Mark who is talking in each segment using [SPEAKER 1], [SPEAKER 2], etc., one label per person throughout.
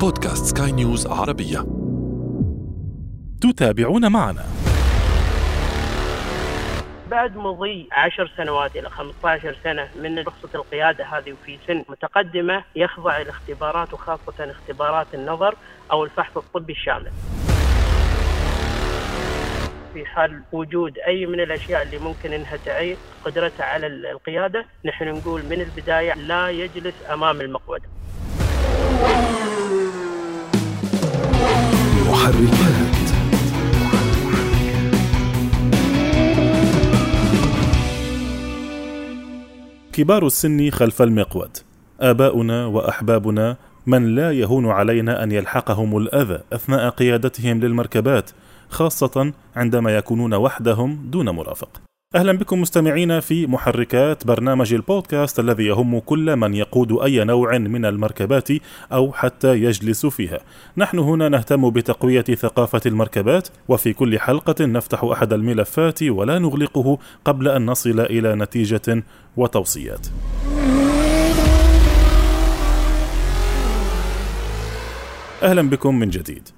[SPEAKER 1] بودكاست سكاي نيوز عربية
[SPEAKER 2] تتابعون معنا
[SPEAKER 3] بعد مضي 10 سنوات إلى 15 سنة من رخصة القيادة هذه وفي سن متقدمة يخضع الاختبارات وخاصة اختبارات النظر أو الفحص الطبي الشامل. في حال وجود أي من الأشياء اللي ممكن إنها تعيق قدرته على القيادة، نحن نقول من البداية لا يجلس أمام المقود.
[SPEAKER 1] محركات
[SPEAKER 2] كبار السن خلف المقود. آباؤنا وأحبابنا من لا يهون علينا أن يلحقهم الأذى أثناء قيادتهم للمركبات خاصة عندما يكونون وحدهم دون مرافق. أهلا بكم مستمعين في محركات برنامج البودكاست الذي يهم كل من يقود أي نوع من المركبات أو حتى يجلس فيها. نحن هنا نهتم بتقوية ثقافة المركبات وفي كل حلقة نفتح أحد الملفات ولا نغلقه قبل أن نصل إلى نتيجة وتوصيات. أهلا بكم من جديد.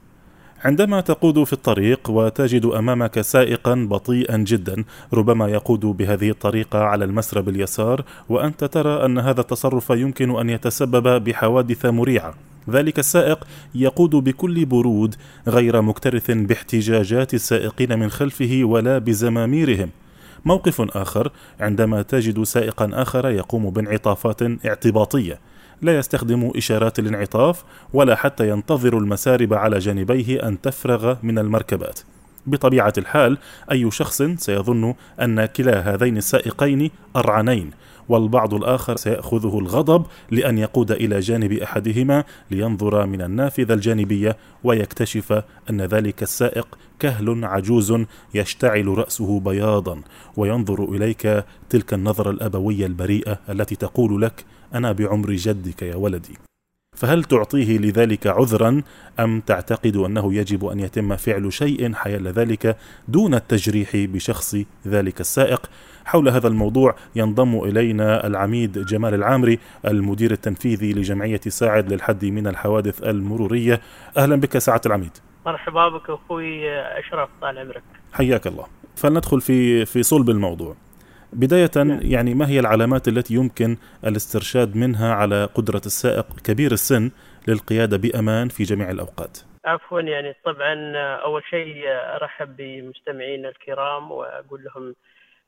[SPEAKER 2] عندما تقود في الطريق وتجد أمامك سائقا بطيئا جدا ربما يقود بهذه الطريقة على المسرب اليسار وأنت ترى أن هذا التصرف يمكن أن يتسبب بحوادث مريعة. ذلك السائق يقود بكل برود غير مكترث باحتجاجات السائقين من خلفه ولا بزماميرهم. موقف آخر عندما تجد سائقا آخر يقوم بانعطافات اعتباطية. لا يستخدم إشارات الانعطاف ولا حتى ينتظر المسارب على جانبيه أن تفرغ من المركبات. بطبيعة الحال أي شخص سيظن أن كلا هذين السائقين أرعنين والبعض الآخر سيأخذه الغضب لأن يقود إلى جانب أحدهما لينظر من النافذة الجانبية ويكتشف أن ذلك السائق كهل عجوز يشتعل رأسه بياضا وينظر إليك تلك النظرة الأبوية البريئة التي تقول لك أنا بعمر جدك يا ولدي. فهل تعطيه لذلك عذرا أم تعتقد أنه يجب أن يتم فعل شيء حيال ذلك دون التجريح بشخص ذلك السائق؟ حول هذا الموضوع ينضم إلينا العميد جمال العامري المدير التنفيذي لجمعية ساعد للحد من الحوادث المرورية. أهلا بك سعادة العميد.
[SPEAKER 3] مرحبا بك أخوي أشرف طال عمرك.
[SPEAKER 2] حياك الله. فلندخل في في صلب الموضوع. بداية نعم. يعني ما هي العلامات التي يمكن الاسترشاد منها على قدرة السائق كبير السن للقيادة بأمان في جميع الأوقات؟
[SPEAKER 3] عفوا يعني طبعا أول شيء أرحب بمستمعينا الكرام وأقول لهم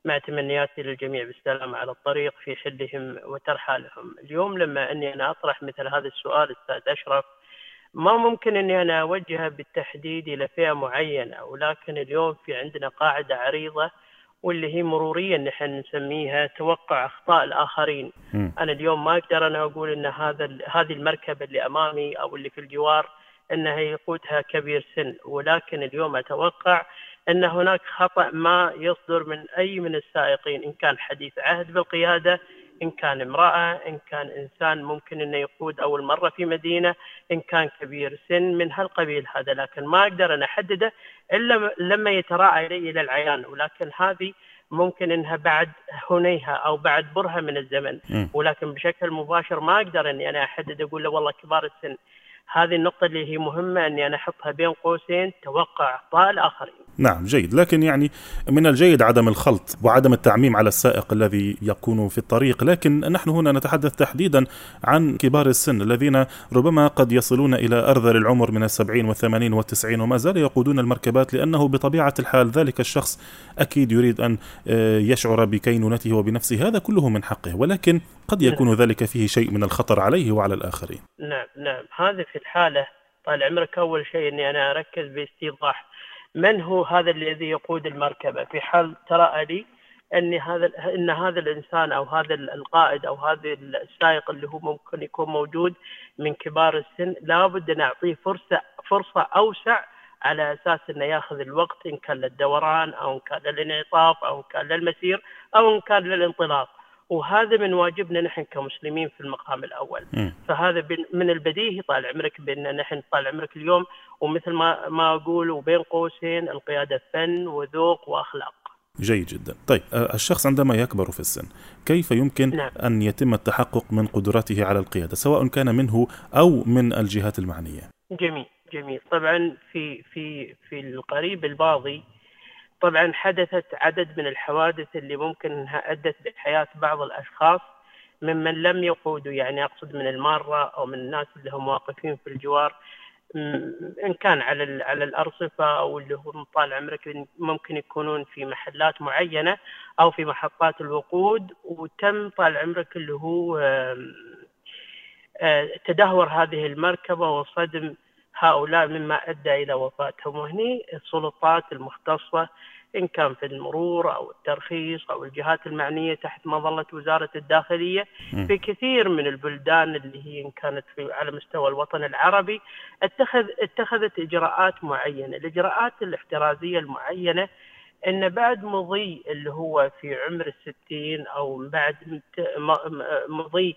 [SPEAKER 3] مع تمنياتي للجميع بالسلامة على الطريق في حلهم وترحالهم اليوم لما أني أنا أطرح مثل هذا السؤال أستاذ أشرف ما ممكن أني أنا أوجهه بالتحديد إلى فئة معينة ولكن اليوم في عندنا قاعدة عريضة واللي هي مروريا نحن نسميها توقع أخطاء الآخرين م. أنا اليوم ما أقدر أنا أقول إن هذا هذه المركبة اللي أمامي أو اللي في الجوار إنها يقودها كبير سن ولكن اليوم أتوقع أن هناك خطأ ما يصدر من أي من السائقين إن كان حديث عهد بالقيادة إن كان امرأة إن كان إنسان ممكن أنه يقود أول مرة في مدينة إن كان كبير سن من هالقبيل هذا. لكن ما أقدر أن أحدده إلا لما يتراءى إلي إلى العيان. ولكن هذه ممكن إنها بعد هنيها أو بعد برهة من الزمن. ولكن بشكل مباشر ما أقدر أني أنا أحدد أقول له والله كبار السن. هذه النقطة اللي هي مهمة أني أنا أحطها بين قوسين توقع اخطاء الاخرين
[SPEAKER 2] نعم جيد. لكن يعني من الجيد عدم الخلط وعدم التعميم على السائق الذي يكون في الطريق. لكن نحن هنا نتحدث تحديدا عن كبار السن الذين ربما قد يصلون إلى أرذل العمر من السبعين والثمانين والتسعين وما زال يقودون المركبات لأنه بطبيعة الحال ذلك الشخص أكيد يريد أن آه، يشعر بكينونته وبنفسه. هذا كله من حقه ولكن قد يكون ذلك فيه شيء من الخطر عليه وعلى الآخرين.
[SPEAKER 3] نعم نعم. هذا في الحالة طال عمرك أول شيء أني أنا أركز باستيضاح من هو هذا الذي يقود المركبة؟ في حال ترى لي أن هذا أن هذا الإنسان أو هذا القائد أو هذا السائق اللي هو ممكن يكون موجود من كبار السن لابد أن أعطيه فرصة فرصة أوسع على أساس أنه يأخذ الوقت إن كان للدوران أو إن كان للانعطاف أو إن كان للمسير أو إن كان للانطلاق. وهذا من واجبنا نحن كمسلمين في المقام الأول. م. فهذا من البديهي طال عمرك بأن نحن طال عمرك اليوم ومثل ما ما أقول وبين قوسين القيادة فن وذوق وأخلاق.
[SPEAKER 2] جيد جدا. طيب آه، الشخص عندما يكبر في السن كيف يمكن
[SPEAKER 3] نعم.
[SPEAKER 2] أن يتم التحقق من قدراته على القيادة سواء كان منه أو من الجهات المعنية؟
[SPEAKER 3] جميل جميل. طبعا في في في القريب الماضي طبعا حدثت عدد من الحوادث اللي ممكن إنها أدت بحياه بعض الأشخاص ممن لم يقودوا يعني أقصد من المارة أو من الناس اللي هم واقفين في الجوار إن كان على على الأرصفة أو اللي هو طال عمرك ممكن يكونون في محلات معينة أو في محطات الوقود وتم طال عمرك اللي هو آه، تدهور هذه المركبة وصدم هؤلاء مما أدى إلى وفاتهم وهني السلطات المختصة إن كان في المرور أو الترخيص أو الجهات المعنية تحت مظلة وزارة الداخلية في كثير من البلدان اللي هي إن كانت في على مستوى الوطن العربي اتخذ اتخذت إجراءات معينة. الإجراءات الاحترازية المعينة إن بعد مضي اللي هو في عمر الستين أو بعد مضي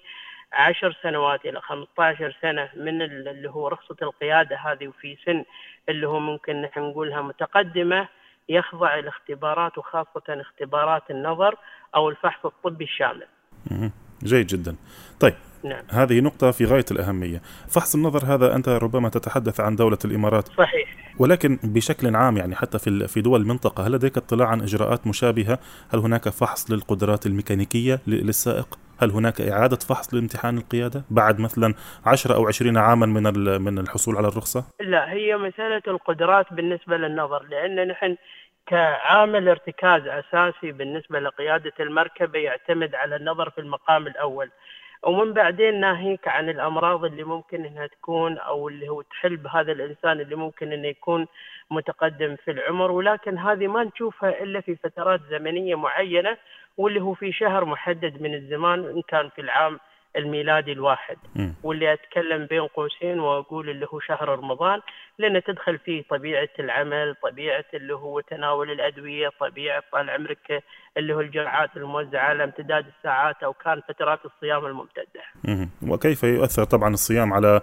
[SPEAKER 3] عشر سنوات إلى 15 سنة من اللي هو رخصة القيادة هذه وفي سن اللي هو ممكن نحن نقولها متقدمة يخضع الاختبارات وخاصة اختبارات النظر أو الفحص الطبي الشامل.
[SPEAKER 2] جيد جدا. طيب
[SPEAKER 3] نعم.
[SPEAKER 2] هذه نقطة في غاية الأهمية. فحص النظر هذا أنت ربما تتحدث عن دولة الإمارات.
[SPEAKER 3] صحيح.
[SPEAKER 2] ولكن بشكل عام يعني حتى في في دول المنطقة هل لديك اطلاع عن إجراءات مشابهة؟ هل هناك فحص للقدرات الميكانيكية للسائق؟ هل هناك إعادة فحص لامتحان القيادة بعد مثلا 10 أو 20 عاما من من الحصول على الرخصة؟
[SPEAKER 3] لا هي مسألة القدرات بالنسبة للنظر لأن نحن كعامل ارتكاز أساسي بالنسبة لقيادة المركبة يعتمد على النظر في المقام الأول ومن بعدين ناهيك عن الأمراض اللي ممكن إنها تكون أو اللي هو تحل بهذا الإنسان اللي ممكن إنه يكون متقدم في العمر ولكن هذه ما نشوفها إلا في فترات زمنية معينة واللي هو في شهر محدد من الزمان إن كان في العام الميلادي الواحد
[SPEAKER 2] م.
[SPEAKER 3] واللي أتكلم بين قوسين وأقول اللي هو شهر رمضان لأن تدخل فيه طبيعة العمل، طبيعة اللي هو تناول الأدوية، طبيعة طال عمرك اللي هو الجرعات الموزعة على امتداد الساعات أو كان فترات الصيام الممتدة.
[SPEAKER 2] م. وكيف يؤثر طبعا الصيام على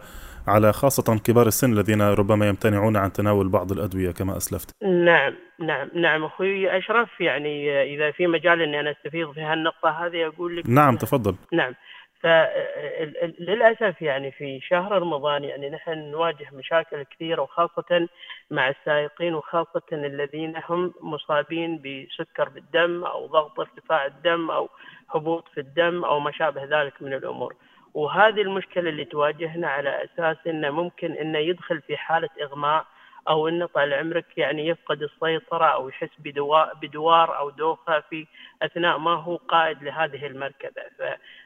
[SPEAKER 2] على خاصة كبار السن الذين ربما يمتنعون عن تناول بعض الأدوية كما أسلفت.
[SPEAKER 3] نعم نعم نعم. أخوي أشرف يعني إذا في مجال أني أنا أستفيض في هالنقطة هذه أقول لك
[SPEAKER 2] نعم تفضل.
[SPEAKER 3] نعم. فللاسف يعني في شهر رمضان يعني نحن نواجه مشاكل كثيرة وخاصة مع السائقين وخاصة الذين هم مصابين بسكر بالدم أو ضغط ارتفاع الدم أو هبوط في الدم أو ما شابه ذلك من الأمور. وهذه المشكلة اللي تواجهنا على أساس إنه ممكن إنه يدخل في حالة إغماء أو إنه طال عمرك يعني يفقد السيطرة أو يحس بدوار, أو دوخة في أثناء ما هو قائد لهذه المركبة.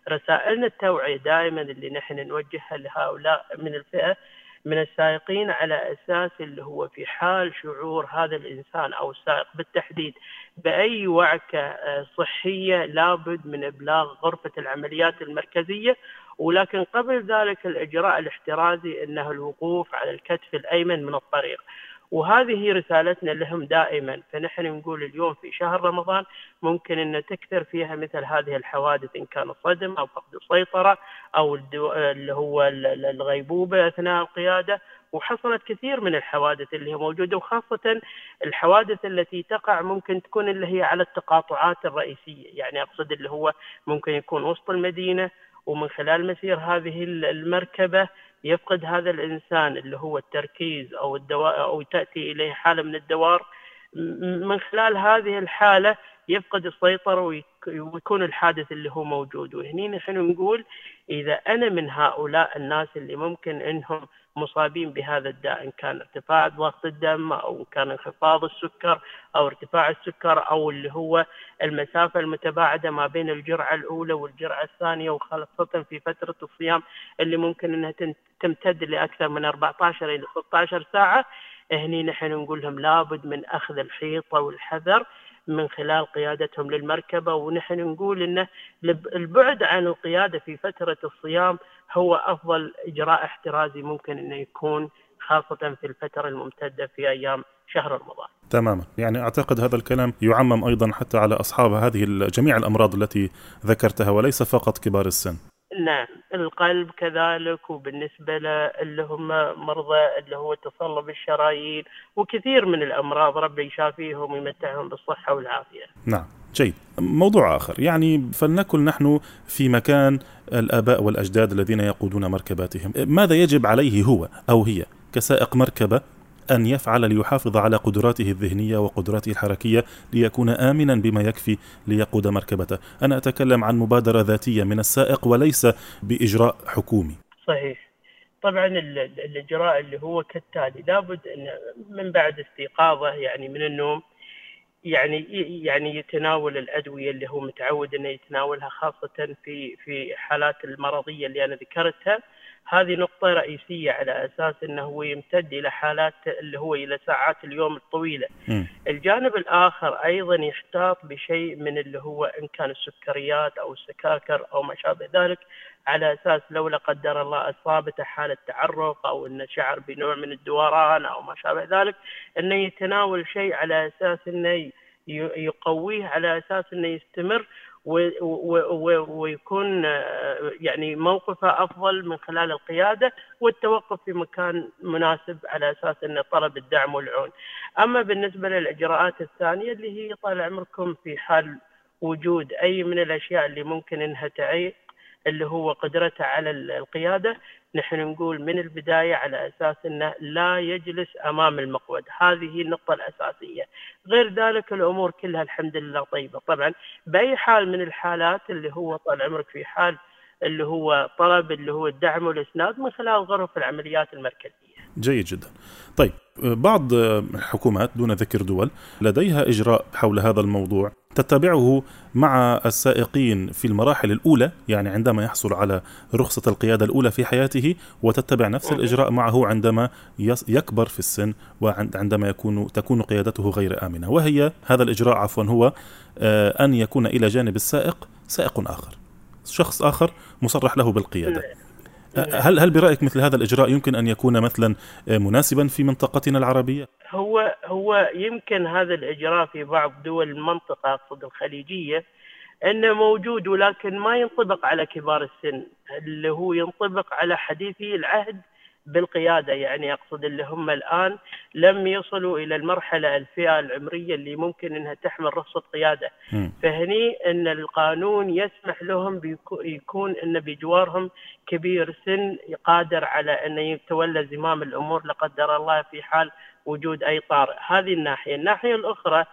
[SPEAKER 3] فرسائلنا التوعية دائما اللي نحن نوجهها لهؤلاء من الفئة من السائقين على أساس اللي هو في حال شعور هذا الإنسان أو السائق. بالتحديد بأي وعكة صحية لابد من إبلاغ غرفة العمليات المركزية ولكن قبل ذلك الإجراء الاحترازي أنه الوقوف على الكتف الأيمن من الطريق. وهذه رسالتنا لهم دائما. فنحن نقول اليوم في شهر رمضان ممكن أن تكثر فيها مثل هذه الحوادث إن كان صدم أو فقد السيطرة أو اللي هو الغيبوبة أثناء القيادة. وحصلت كثير من الحوادث اللي هي موجودة وخاصة الحوادث التي تقع ممكن تكون اللي هي على التقاطعات الرئيسية. يعني أقصد اللي هو ممكن يكون وسط المدينة ومن خلال مسير هذه المركبة يفقد هذا الإنسان اللي هو التركيز أو الدواء أو تأتي إليه حالة من الدوار. من خلال هذه الحالة يفقد السيطرة ويكون الحادث اللي هو موجود. وهني نحن نقول إذا أنا من هؤلاء الناس اللي ممكن أنهم مصابين بهذا الداء إن كان ارتفاع ضغط الدم أو كان انخفاض السكر أو ارتفاع السكر أو اللي هو المسافة المتباعدة ما بين الجرعة الأولى والجرعة الثانية وخاصة في فترة الصيام اللي ممكن أنها تمتد لأكثر من 14 إلى 16 ساعة هني نحن نقول لهم لابد من أخذ الحيطة والحذر من خلال قيادتهم للمركبة ونحن نقول أنه البعد عن القيادة في فترة الصيام هو أفضل إجراء احترازي ممكن أنه يكون خاصة في الفترة الممتدة في أيام شهر رمضان.
[SPEAKER 2] تماما. يعني أعتقد هذا الكلام يعمم أيضا حتى على أصحاب هذه جميع الأمراض التي ذكرتها وليس فقط كبار السن.
[SPEAKER 3] نعم القلب كذلك وبالنسبة اللي هم مرضى اللي هو تصلب الشرايين وكثير من الأمراض ربي يشافيهم ويمتعهم بالصحة والعافية.
[SPEAKER 2] نعم جيد. موضوع آخر يعني فلنكن نحن في مكان الآباء والأجداد الذين يقودون مركباتهم. ماذا يجب عليه هو أو هي كسائق مركبة أن يفعل ليحافظ على قدراته الذهنية وقدراته الحركية ليكون آمنا بما يكفي ليقود مركبته. أنا أتكلم عن مبادرة ذاتية من السائق وليس بإجراء حكومي.
[SPEAKER 3] صحيح. طبعا الإجراء اللي هو كالتالي. لابد أن من بعد استيقاظه يعني من النوم يعني يعني يتناول الأدوية اللي هو متعود انه يتناولها خاصة في في حالات المرضية اللي أنا ذكرتها. هذه نقطة رئيسية على أساس أنه هو يمتد إلى حالات اللي هو إلى ساعات اليوم الطويلة م. الجانب الآخر أيضا يحتاط بشيء من اللي هو إن كان السكريات أو السكاكر أو ما شابه ذلك على أساس لو لا قدر الله أصابته حالة تعرق أو أنه شعر بنوع من الدوران أو ما شابه ذلك أنه يتناول شيء على أساس أنه يقويه على أساس أنه يستمر ويكون يعني موقفه أفضل من خلال القيادة والتوقف في مكان مناسب على أساس انه طلب الدعم والعون. أما بالنسبة للإجراءات الثانية اللي هي طال عمركم في حال وجود أي من الأشياء اللي ممكن إنها اللي هو قدرته على القيادة نحن نقول من البداية على أساس إنه لا يجلس أمام المقود، هذه النقطة الأساسية. غير ذلك الأمور كلها الحمد لله طيبة، طبعا بأي حال من الحالات اللي هو طال عمرك في حال اللي هو طلب اللي هو الدعم والإسناد من خلال غرف العمليات المركزية.
[SPEAKER 2] جيد جدا. طيب بعض الحكومات دون ذكر دول لديها إجراء حول هذا الموضوع تتبعه مع السائقين في المراحل الأولى يعني عندما يحصل على رخصة القيادة الأولى في حياته وتتبع نفس الإجراء معه عندما يكبر في السن وعندما يكون تكون قيادته غير آمنة. وهي هذا الإجراء عفوا هو أن يكون إلى جانب السائق سائق آخر. شخص آخر مصرح له بالقيادة. هل هل برأيك مثل هذا الإجراء يمكن أن يكون مثلا مناسبا في منطقتنا العربية؟
[SPEAKER 3] هو هو يمكن هذا الإجراء في بعض دول المنطقة أقصد الخليجية أنه موجود ولكن ما ينطبق على كبار السن اللي هو ينطبق على حديثي العهد بالقيادة يعني أقصد اللي هم الآن لم يصلوا إلى المرحلة الفئة العمرية اللي ممكن إنها تحمل رخصة قيادة. م. فهني إن القانون يسمح لهم يكون إن بجوارهم كبير سن قادر على انه يتولى زمام الأمور لا قدر الله في حال وجود أي طارئ. هذه الناحية. الناحية الأخرى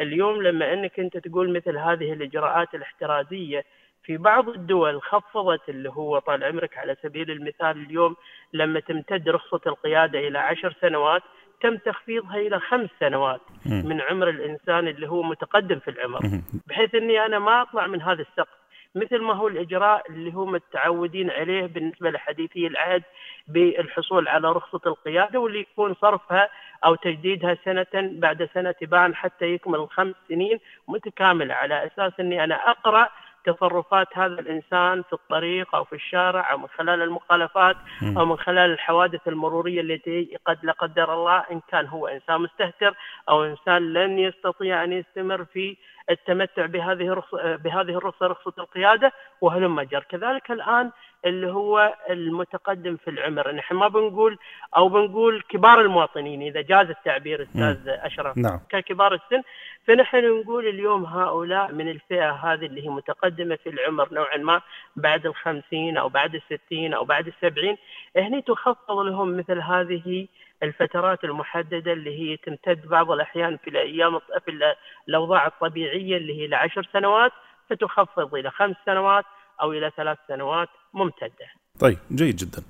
[SPEAKER 3] اليوم لما إنك أنت تقول مثل هذه الإجراءات الاحترازية في بعض الدول خفضت اللي هو طال عمرك على سبيل المثال اليوم لما تمتد رخصة القيادة إلى عشر سنوات تم تخفيضها إلى خمس سنوات من عمر الإنسان اللي هو متقدم في العمر. بحيث أني أنا ما أطلع من هذا السقف. مثل ما هو الإجراء اللي هم متعودين عليه بالنسبة لحديثي العهد بالحصول على رخصة القيادة واللي يكون صرفها أو تجديدها سنة بعد سنة تباعا حتى يكمل خمس سنين متكاملة. على أساس أني أنا أقرأ تصرفات هذا الإنسان في الطريق أو في الشارع أو من خلال المخالفات أو من خلال الحوادث المرورية التي قد لا قدر الله إن كان هو إنسان مستهتر أو إنسان لن يستطيع أن يستمر في التمتع بهذه بهذه الرخصة رخصة القيادة وهلم جر كذلك الآن اللي هو المتقدم في العمر. نحن ما بنقول أو بنقول كبار المواطنين إذا جاز التعبير أستاذ أشرف.
[SPEAKER 2] نعم.
[SPEAKER 3] ككبار السن. فنحن نقول اليوم هؤلاء من الفئة هذه اللي هي متقدمة في العمر نوعا ما بعد الخمسين أو بعد الستين أو بعد السبعين هني تخفض لهم مثل هذه الفترات المحددة اللي هي تمتد بعض الأحيان في الأيام في الأوضاع الطبيعية اللي هي لعشر سنوات فتخفض إلى خمس سنوات أو إلى ثلاث سنوات ممتدة.
[SPEAKER 2] طيب جيد جدا.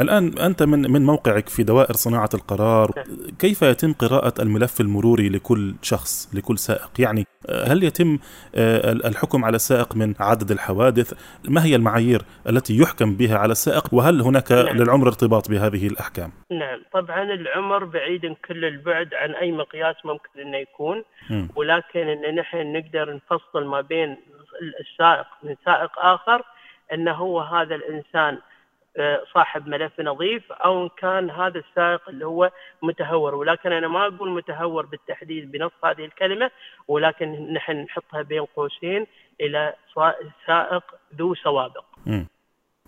[SPEAKER 2] الآن أنت من من موقعك في دوائر صناعة القرار كيف يتم قراءة الملف المروري لكل شخص لكل سائق؟ يعني هل يتم الحكم على السائق من عدد الحوادث؟ ما هي المعايير التي يحكم بها على السائق؟ وهل هناك نعم. للعمر ارتباط بهذه الأحكام؟
[SPEAKER 3] نعم طبعا العمر بعيد كل البعد عن أي مقياس ممكن أنه يكون م. ولكن أن نحن نقدر نفصل ما بين السائق من سائق آخر أنه هو هذا الإنسان صاحب ملف نظيف أو ان كان هذا السائق اللي هو متهور. ولكن أنا ما أقول متهور بالتحديد بنص هذه الكلمة ولكن نحن نحطها بين قوسين إلى سائق ذو سوابق.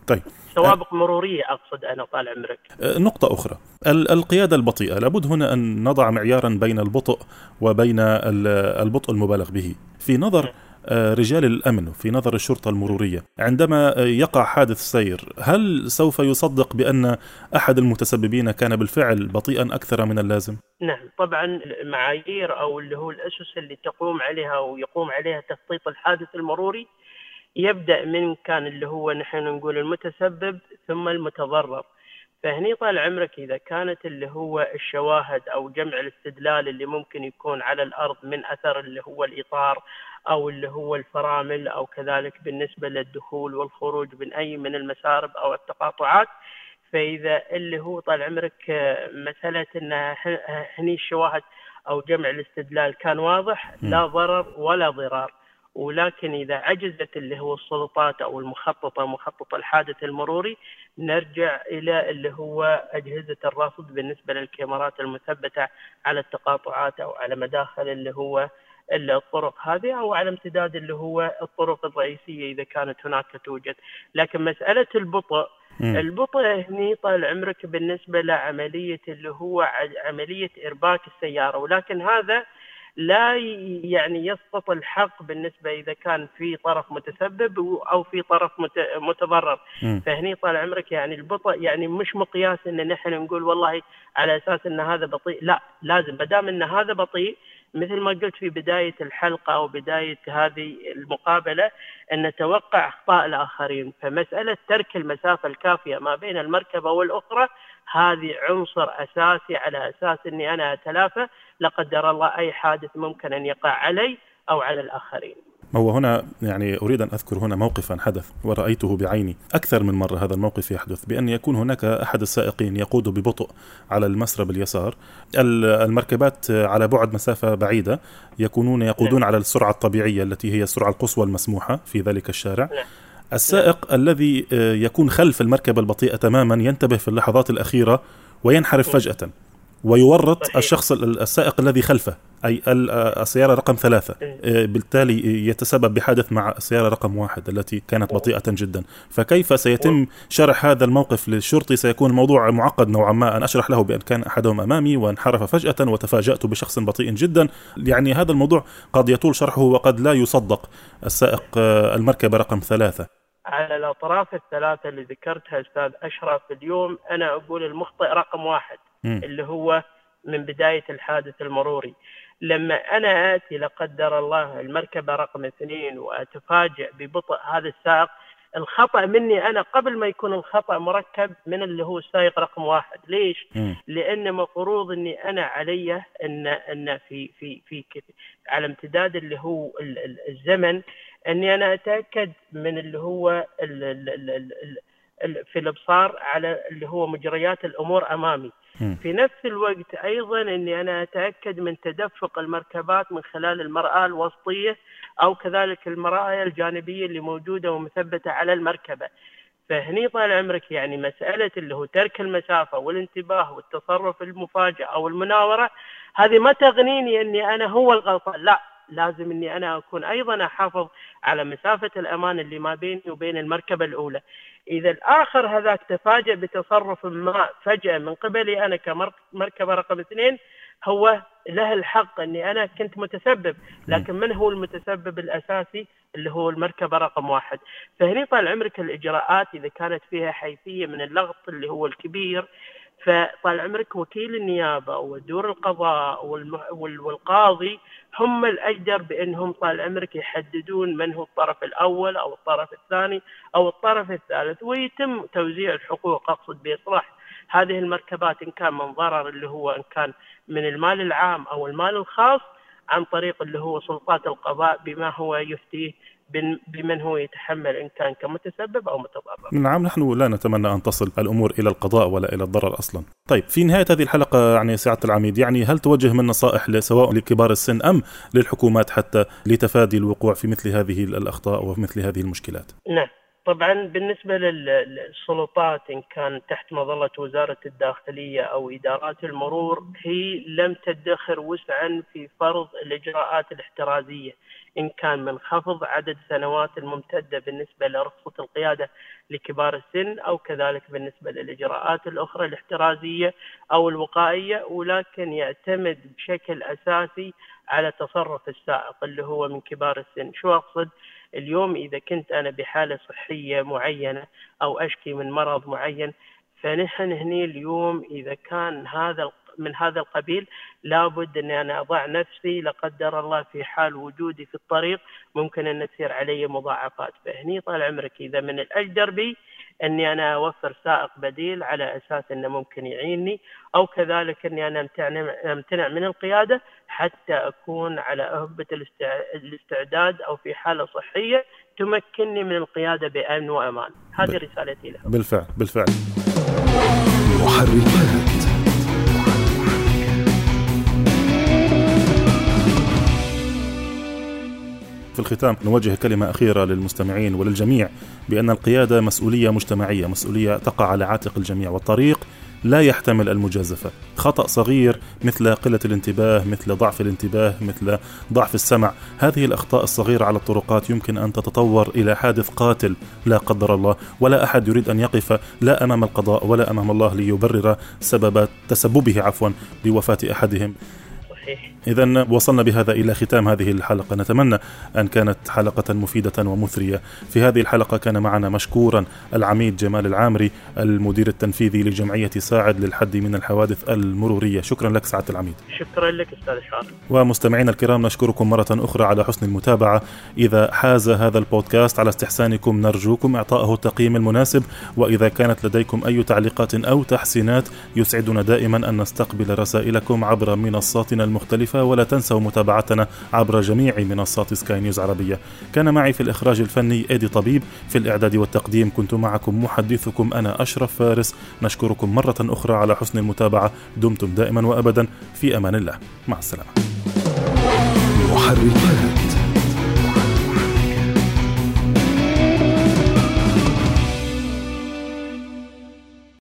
[SPEAKER 2] طيب.
[SPEAKER 3] سوابق مرورية أقصد أنا طال عمرك.
[SPEAKER 2] أه، نقطة أخرى. القيادة البطيئة لابد هنا أن نضع معيارا بين البطء وبين البطء المبالغ به. في نظر أه، رجال الأمن في نظر الشرطة المرورية. عندما يقع حادث سير هل سوف يصدق بأن أحد المتسببين كان بالفعل بطيئا أكثر من اللازم؟
[SPEAKER 3] نعم طبعا المعايير أو اللي هو الأسس اللي تقوم عليها ويقوم عليها تخطيط الحادث المروري يبدأ من كان اللي هو نحن نقول المتسبب ثم المتضرر. فهني طال عمرك إذا كانت اللي هو الشواهد أو جمع الاستدلال اللي ممكن يكون على الأرض من أثر اللي هو الإطار أو اللي هو الفرامل أو كذلك بالنسبة للدخول والخروج من أي من المسارب أو التقاطعات. فإذا اللي هو طال عمرك مسألة إن هني الشواهد أو جمع الاستدلال كان واضح لا ضرر ولا ضرار. ولكن إذا عجزت اللي هو السلطات أو المخططة مخطط الحادث المروري نرجع إلى اللي هو أجهزة الرصد بالنسبة للكاميرات المثبتة على التقاطعات أو على مداخل اللي هو الطرق هذه أو على امتداد اللي هو الطرق الرئيسية إذا كانت هناك توجد. لكن مسألة البطء البطء هني طال عمرك بالنسبة لعملية اللي هو عملية إرباك السيارة. ولكن هذا لا يعني يسقط الحق بالنسبة إذا كان في طرف متسبب أو في طرف متضرر. فهني طال عمرك يعني البطء يعني مش مقياس أن نحن نقول والله على أساس أن هذا بطيء لا. لازم ما دام أن هذا بطيء مثل ما قلت في بداية الحلقة أو بداية هذه المقابلة أن نتوقع أخطاء الآخرين. فمسألة ترك المسافة الكافية ما بين المركبة والأخرى هذه عنصر أساسي على أساس أني أنا أتلافى لا قدر الله أي حادث ممكن أن يقع علي أو على الآخرين.
[SPEAKER 2] هو هنا يعني أريد أن أذكر هنا موقفا حدث ورأيته بعيني. أكثر من مرة هذا الموقف يحدث بأن يكون هناك أحد السائقين يقود ببطء على المسرب اليسار. المركبات على بعد مسافة بعيدة يكونون يقودون على السرعة الطبيعية التي هي السرعة القصوى المسموحة في ذلك الشارع. السائق الذي يكون خلف المركبة البطيئة تماما ينتبه في اللحظات الأخيرة وينحرف فجأة. ويورط صحيح. الشخص السائق الذي خلفه أي السيارة رقم ثلاثة. إيه، بالتالي يتسبب بحادث مع السيارة رقم واحد التي كانت بطيئة جدا. فكيف سيتم شرح هذا الموقف للشرطي؟ سيكون الموضوع معقد نوعا ما. أن أشرح له بأن كان أحدهم أمامي وانحرف فجأة وتفاجأت بشخص بطيء جدا. يعني هذا الموضوع قد يطول شرحه وقد لا يصدق السائق آه، المركبة رقم ثلاثة.
[SPEAKER 3] على الأطراف الثلاثة اللي ذكرتها أستاذ أشرف اليوم أنا أقول المخطئ رقم واحد. اللي هو من بداية الحادث المروري لما أنا آتي لا قدر الله المركبة رقم اثنين وأتفاجئ ببطء هذا السائق الخطأ مني أنا قبل ما يكون الخطأ مركب من اللي هو السائق رقم واحد ليش؟ م. لأن مفروض أني أنا علي أن أن في في في على امتداد اللي هو الزمن أني أنا أتأكد من اللي هو ال ال ال في الإبصار على اللي هو مجريات الأمور أمامي. في نفس الوقت أيضا إني أنا أتأكد من تدفق المركبات من خلال المرآة الوسطية أو كذلك المرايا الجانبية اللي موجودة ومثبتة على المركبة. فهني طال عمرك يعني مسألة اللي هو ترك المسافة والانتباه والتصرف المفاجئ أو المناورة هذه ما تغنيني إني أنا هو الغلطان. لا لازم إني أنا أكون أيضا أحافظ على مسافة الأمان اللي ما بيني وبين المركبة الأولى. إذا الآخر هذاك تفاجأ بتصرف ما فجأة من قبلي أنا كمركبه رقم اثنين هو له الحق إني أنا كنت متسبب، لكن من هو المتسبب الأساسي؟ اللي هو المركبه رقم واحد. فهني طال عمرك الإجراءات إذا كانت فيها حيثية من اللغط اللي هو الكبير فطال عمرك وكيل النيابة ودور القضاء والقاضي هم الأجدر بأنهم طال عمرك يحددون من هو الطرف الأول أو الطرف الثاني أو الطرف الثالث ويتم توزيع الحقوق أقصد بإصلاح هذه المركبات إن كان من ضرر اللي هو إن كان من المال العام أو المال الخاص عن طريق اللي هو سلطات القضاء بما هو يفتيه بمن هو يتحمل إن كان كمتسبب أو متضرر.
[SPEAKER 2] نعم نحن لا نتمنى أن تصل الأمور إلى القضاء ولا إلى الضرر أصلا. طيب في نهاية هذه الحلقة يعني سعادة العميد يعني هل توجه من نصائح سواء لكبار السن أم للحكومات حتى لتفادي الوقوع في مثل هذه الأخطاء وفي مثل هذه المشكلات؟
[SPEAKER 3] نعم. طبعا بالنسبة للسلطات إن كان تحت مظلة وزارة الداخلية أو إدارات المرور هي لم تدخر وسعا في فرض الإجراءات الاحترازية. إن كان من خفض عدد سنوات الممتدة بالنسبة لرخصة القيادة لكبار السن أو كذلك بالنسبة للإجراءات الأخرى الاحترازية أو الوقائية ولكن يعتمد بشكل أساسي على تصرف السائق اللي هو من كبار السن. شو أقصد؟ اليوم إذا كنت أنا بحالة صحية معينة أو أشكي من مرض معين فنحن هني اليوم إذا كان هذا من هذا القبيل لابد أني أنا أضع نفسي لا قدر الله في حال وجودي في الطريق ممكن أن تصير علي مضاعفات. فهني طال عمرك إذا من الأجدر بي أني أنا أوفر سائق بديل على أساس أنه ممكن يعيني أو كذلك أني أنا امتنع من القيادة حتى أكون على أهبة الاستعداد أو في حالة صحية تمكنني من القيادة بأمن وأمان. هذه رسالتي لهم.
[SPEAKER 2] بالفعل بالفعل.
[SPEAKER 1] محركات.
[SPEAKER 2] في الختام نوجه كلمة أخيرة للمستمعين وللجميع بأن القيادة مسؤولية مجتمعية مسؤولية تقع على عاتق الجميع والطريق لا يحتمل المجازفة. خطأ صغير مثل قلة الانتباه مثل ضعف الانتباه مثل ضعف السمع. هذه الأخطاء الصغيرة على الطرقات يمكن أن تتطور إلى حادث قاتل لا قدر الله. ولا أحد يريد أن يقف لا أمام القضاء ولا أمام الله ليبرر سبب تسببه عفوا بوفاة أحدهم. صحيح. إذا وصلنا بهذا إلى ختام هذه الحلقة. نتمنى أن كانت حلقة مفيدة ومثرية. في هذه الحلقة كان معنا مشكورا العميد جمال العامري المدير التنفيذي لجمعية ساعد للحد من الحوادث المرورية. شكرا لك سعادة العميد.
[SPEAKER 3] شكرا لك أستاذ شعر
[SPEAKER 2] ومستمعينا الكرام نشكركم مرة أخرى على حسن المتابعة. إذا حاز هذا البودكاست على استحسانكم نرجوكم إعطائه التقييم المناسب. وإذا كانت لديكم أي تعليقات أو تحسينات يسعدنا دائما أن نستقبل رسائلكم عبر منصاتنا المختلفة. ولا تنسوا متابعتنا عبر جميع منصات سكاي نيوز عربية. كان معي في الإخراج الفني إيدي طبيب. في الإعداد والتقديم كنت معكم محدثكم أنا أشرف فارس. نشكركم مرة أخرى على حسن المتابعة. دمتم دائما وأبدا. في أمان الله. مع السلامة. محركات.